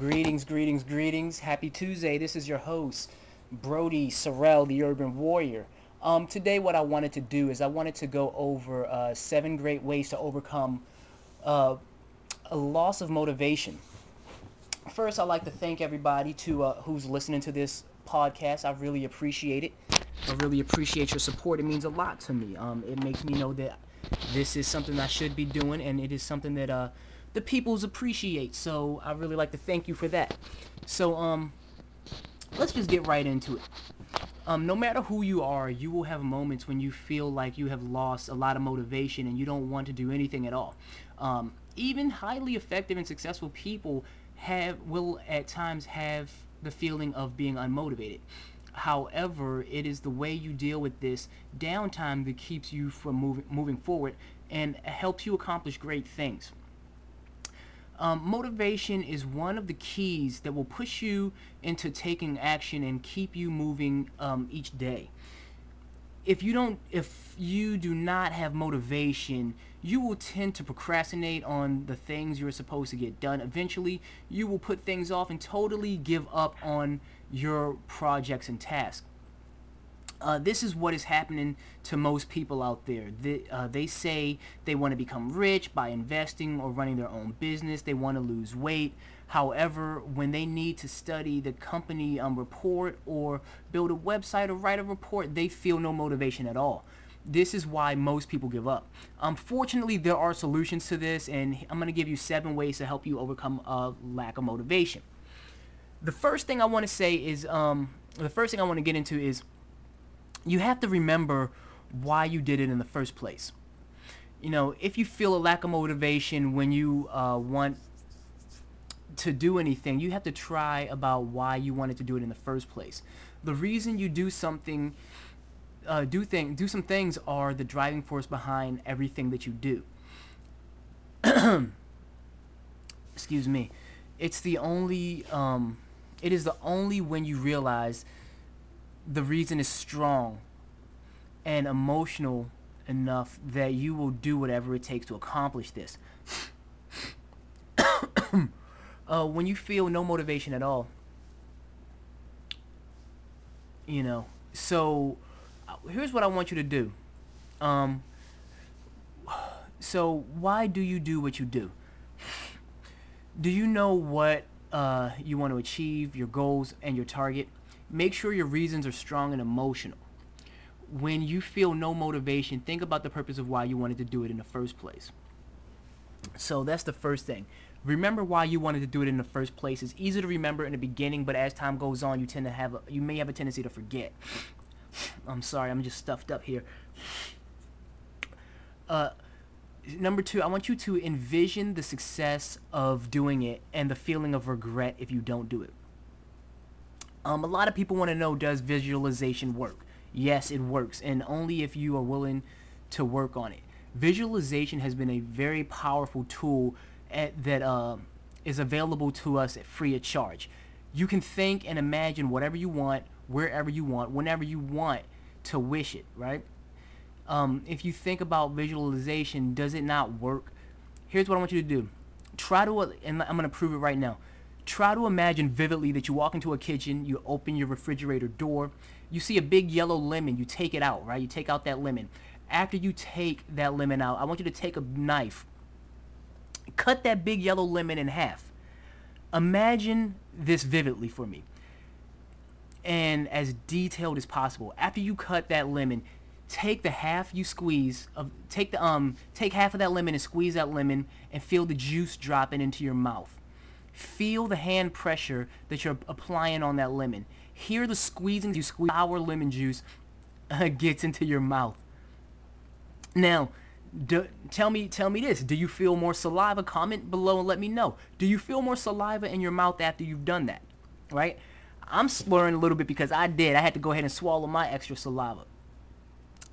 Greetings, greetings, greetings. Happy Tuesday. This is your host, Brody Sorrell, the Urban Warrior. Um, today, what I wanted to do is I wanted to go over uh, seven great ways to overcome uh, a loss of motivation. First, I'd like to thank everybody to uh, who's listening to this podcast. I really appreciate it. I really appreciate your support. It means a lot to me. Um, it makes me know that this is something I should be doing, and it is something that uh, the peoples appreciate. So I really like to thank you for that. So um, let's just get right into it. Um, no matter who you are, you will have moments when you feel like you have lost a lot of motivation and you don't want to do anything at all. Um, even highly effective and successful people have will at times have the feeling of being unmotivated. However, it is the way you deal with this downtime that keeps you from moving moving forward and helps you accomplish great things. Um, motivation is one of the keys that will push you into taking action and keep you moving um, each day. If you don't, if you do not have motivation, you will tend to procrastinate on the things you're supposed to get done. Eventually, you will put things off and totally give up on your projects and tasks. Uh, this is what is happening to most people out there. They, uh, they say they want to become rich by investing or running their own business. They want to lose weight. However, when they need to study the company um, report or build a website or write a report, they feel no motivation at all. This is why most people give up. Unfortunately, there are solutions to this, and I'm going to give you seven ways to help you overcome a lack of motivation. The first thing I want to say is, um, the first thing I want to get into is you have to remember why you did it in the first place. You know, if you feel a lack of motivation when you uh, want to do anything, you have to try about why you wanted to do it in the first place. The reason you do something, uh, do thing, do some things are the driving force behind everything that you do. Excuse me. It's the only. Um, it is the only when you realize the reason is strong and emotional enough that you will do whatever it takes to accomplish this. uh, when you feel no motivation at all, you know, so uh, here's what I want you to do. Um, so why do you do what you do? Do you know what uh, you want to achieve, your goals, and your target? Make sure your reasons are strong and emotional. When you feel no motivation, think about the purpose of why you wanted to do it in the first place. So that's the first thing. Remember why you wanted to do it in the first place. It's easy to remember in the beginning, but as time goes on, you tend to have a, you may have a tendency to forget. I'm sorry, I'm just stuffed up here. Uh, number two, I want you to envision the success of doing it and the feeling of regret if you don't do it. Um, a lot of people want to know does visualization work? Yes, it works, and only if you are willing to work on it. Visualization has been a very powerful tool at, that uh, is available to us at free of charge. You can think and imagine whatever you want, wherever you want, whenever you want to wish it, right? Um, if you think about visualization, does it not work? Here's what I want you to do. Try to, and I'm going to prove it right now. Try to imagine vividly that you walk into a kitchen, you open your refrigerator door, you see a big yellow lemon, you take it out, right? You take out that lemon. After you take that lemon out, I want you to take a knife, cut that big yellow lemon in half. Imagine this vividly for me and as detailed as possible. After you cut that lemon, take the half you squeeze of take the um take half of that lemon and squeeze that lemon and feel the juice dropping into your mouth. Feel the hand pressure that you're applying on that lemon. Hear the squeezing you squeeze our lemon juice uh, gets into your mouth. Now, do, tell me tell me this. Do you feel more saliva? Comment below and let me know. Do you feel more saliva in your mouth after you've done that? Right? I'm slurring a little bit because I did. I had to go ahead and swallow my extra saliva.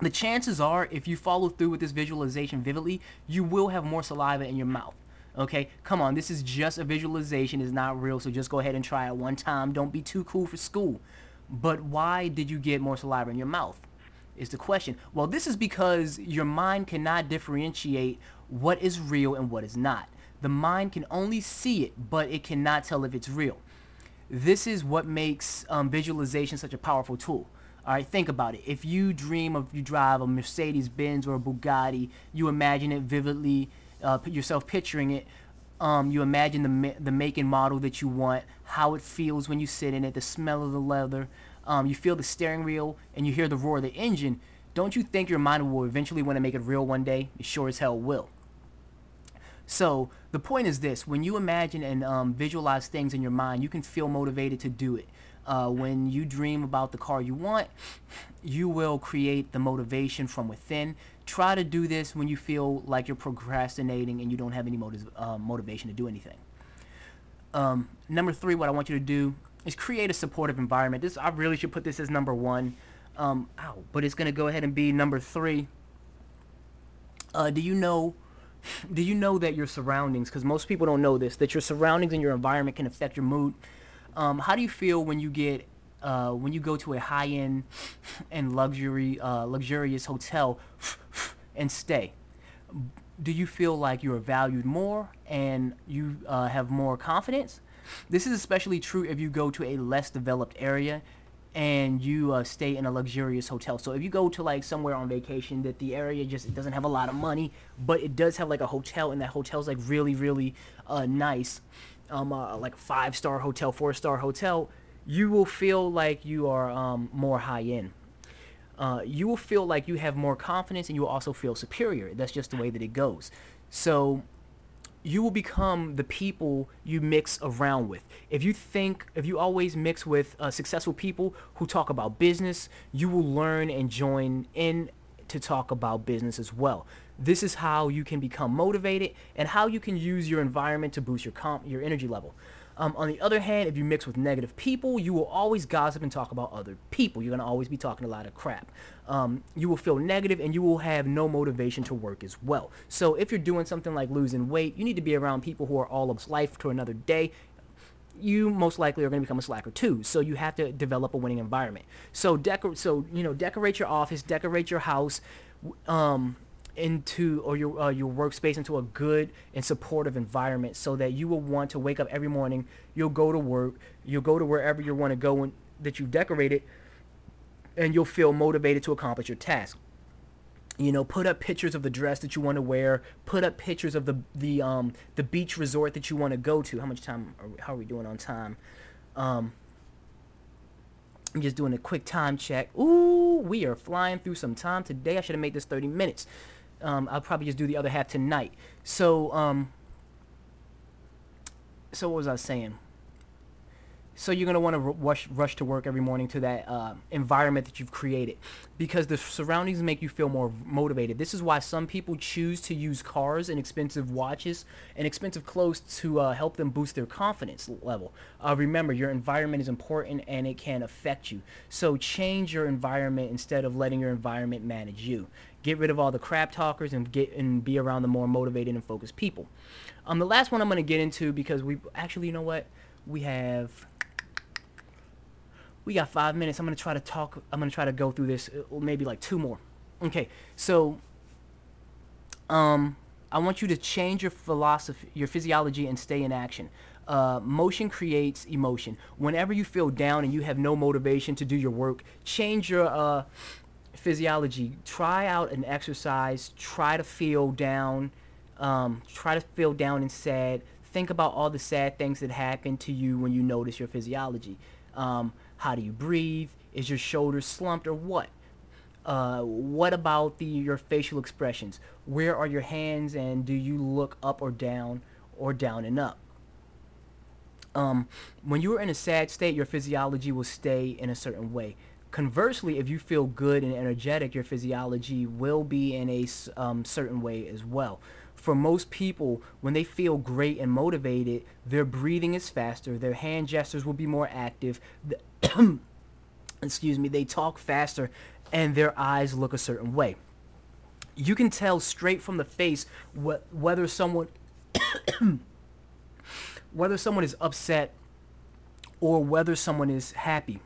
The chances are, if you follow through with this visualization vividly, you will have more saliva in your mouth. Okay, come on, this is just a visualization, it's not real, so just go ahead and try it one time. Don't be too cool for school. But why did you get more saliva in your mouth? Is the question. Well, this is because your mind cannot differentiate what is real and what is not. The mind can only see it, but it cannot tell if it's real. This is what makes um, visualization such a powerful tool. All right, think about it. If you dream of you drive a Mercedes Benz or a Bugatti, you imagine it vividly, uh, yourself picturing it. Um, you imagine the ma- the make and model that you want, how it feels when you sit in it, the smell of the leather. Um, you feel the steering wheel, and you hear the roar of the engine. Don't you think your mind will eventually want to make it real one day? It sure as hell will. So the point is this: when you imagine and um, visualize things in your mind, you can feel motivated to do it. Uh, when you dream about the car you want, you will create the motivation from within. Try to do this when you feel like you're procrastinating and you don't have any motiv- uh, motivation to do anything. Um, number three, what I want you to do is create a supportive environment. This I really should put this as number one. Um, ow, but it's gonna go ahead and be number three. Uh, do you know? Do you know that your surroundings? Because most people don't know this. That your surroundings and your environment can affect your mood. Um, how do you feel when you get uh, when you go to a high-end and luxury uh, luxurious hotel and stay? Do you feel like you are valued more and you uh, have more confidence? This is especially true if you go to a less developed area and you uh, stay in a luxurious hotel. So if you go to like somewhere on vacation that the area just doesn't have a lot of money, but it does have like a hotel and that hotel's like really really uh, nice, um, uh, like five star hotel, four star hotel, you will feel like you are um, more high end. Uh, you will feel like you have more confidence and you will also feel superior. That's just the way that it goes. So you will become the people you mix around with. If you think, if you always mix with uh, successful people who talk about business, you will learn and join in to talk about business as well. This is how you can become motivated and how you can use your environment to boost your comp, your energy level. Um, on the other hand, if you mix with negative people, you will always gossip and talk about other people. You're going to always be talking a lot of crap. Um, you will feel negative and you will have no motivation to work as well. So if you're doing something like losing weight, you need to be around people who are all of life to another day. You most likely are going to become a slacker too. So you have to develop a winning environment. So decor, so you know, decorate your office, decorate your house. Um, into or your uh, your workspace into a good and supportive environment so that you will want to wake up every morning you'll go to work you'll go to wherever you want to go and that you've decorated and you'll feel motivated to accomplish your task you know put up pictures of the dress that you want to wear put up pictures of the the um the beach resort that you want to go to how much time are we, how are we doing on time um I'm just doing a quick time check. Ooh, we are flying through some time today. I should have made this 30 minutes. Um, I'll probably just do the other half tonight. So, um, so what was I saying? So you're gonna want to rush rush to work every morning to that uh, environment that you've created, because the surroundings make you feel more motivated. This is why some people choose to use cars and expensive watches and expensive clothes to uh, help them boost their confidence level. Uh, remember, your environment is important and it can affect you. So change your environment instead of letting your environment manage you. Get rid of all the crap talkers and get and be around the more motivated and focused people. Um, the last one I'm gonna get into because we actually, you know what, we have we got five minutes. I'm gonna try to talk. I'm gonna try to go through this, uh, maybe like two more. Okay, so um, I want you to change your philosophy, your physiology, and stay in action. Uh, motion creates emotion. Whenever you feel down and you have no motivation to do your work, change your uh, physiology. Try out an exercise. Try to feel down. Um, try to feel down and sad. Think about all the sad things that happen to you when you notice your physiology. Um, how do you breathe? Is your shoulders slumped or what? Uh, what about the your facial expressions? Where are your hands and do you look up or down or down and up? Um, when you are in a sad state, your physiology will stay in a certain way. Conversely, if you feel good and energetic, your physiology will be in a um, certain way as well. For most people, when they feel great and motivated, their breathing is faster, their hand gestures will be more active. excuse me, they talk faster, and their eyes look a certain way. You can tell straight from the face wh- whether someone whether someone is upset or whether someone is happy.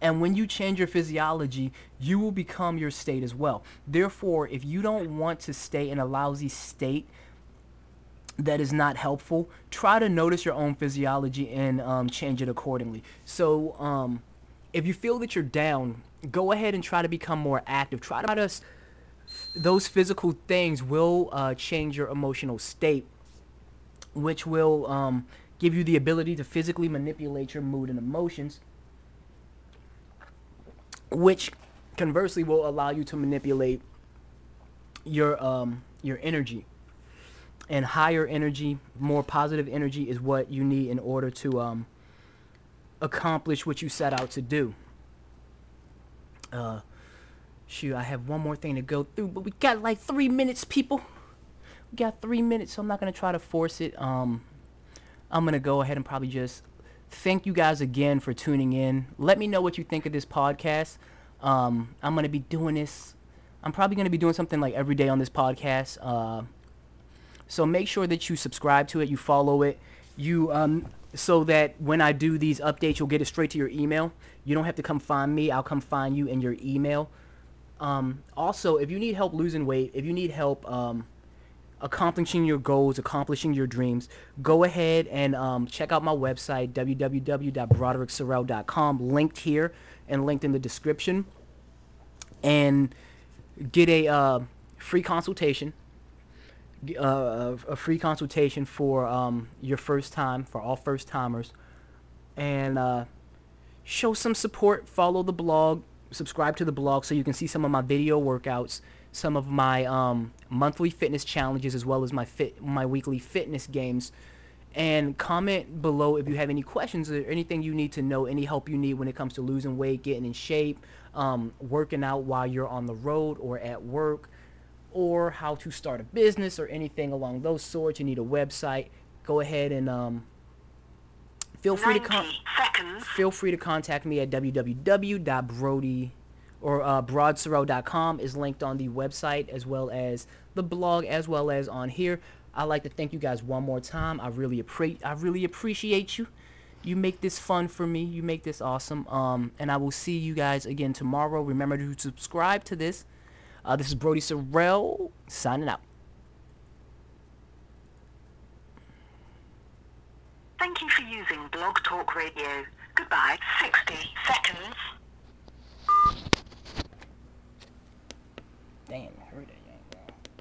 And when you change your physiology, you will become your state as well. Therefore, if you don't want to stay in a lousy state, that is not helpful, try to notice your own physiology and um, change it accordingly. So, um, if you feel that you're down, go ahead and try to become more active. Try to those physical things will uh, change your emotional state, which will um, give you the ability to physically manipulate your mood and emotions, which conversely will allow you to manipulate your um, your energy and higher energy, more positive energy is what you need in order to um, accomplish what you set out to do. Uh, shoot, I have one more thing to go through, but we got like three minutes, people. We got three minutes, so I'm not gonna try to force it. Um, I'm gonna go ahead and probably just thank you guys again for tuning in. Let me know what you think of this podcast. Um, I'm gonna be doing this. I'm probably gonna be doing something like every day on this podcast. Uh, so make sure that you subscribe to it, you follow it, you um, so that when I do these updates, you'll get it straight to your email. You don't have to come find me. I'll come find you in your email. Um, also, if you need help losing weight, if you need help um, accomplishing your goals, accomplishing your dreams, go ahead and um, check out my website, www.brodericksorrell.com, linked here and linked in the description. And get a uh, free consultation uh, a free consultation for um, your first time, for all first timers, and uh, show some support. Follow the blog, subscribe to the blog so you can see some of my video workouts, some of my um, monthly fitness challenges, as well as my fit my weekly fitness games. And comment below if you have any questions or anything you need to know, any help you need when it comes to losing weight, getting in shape, um, working out while you're on the road or at work or how to start a business or anything along those sorts, you need a website, go ahead and um, feel free to con- feel free to contact me at www.brody or uh, brodsorrell.com is linked on the website as well as the blog as well as on here. I'd like to thank you guys one more time. I really appreciate I really appreciate you. You make this fun for me. You make this awesome. Um, and I will see you guys again tomorrow. Remember to subscribe to this. Uh, this is Brody Sorrell signing out. Thank you for using Blog Talk Radio. Goodbye. 60 seconds. Damn.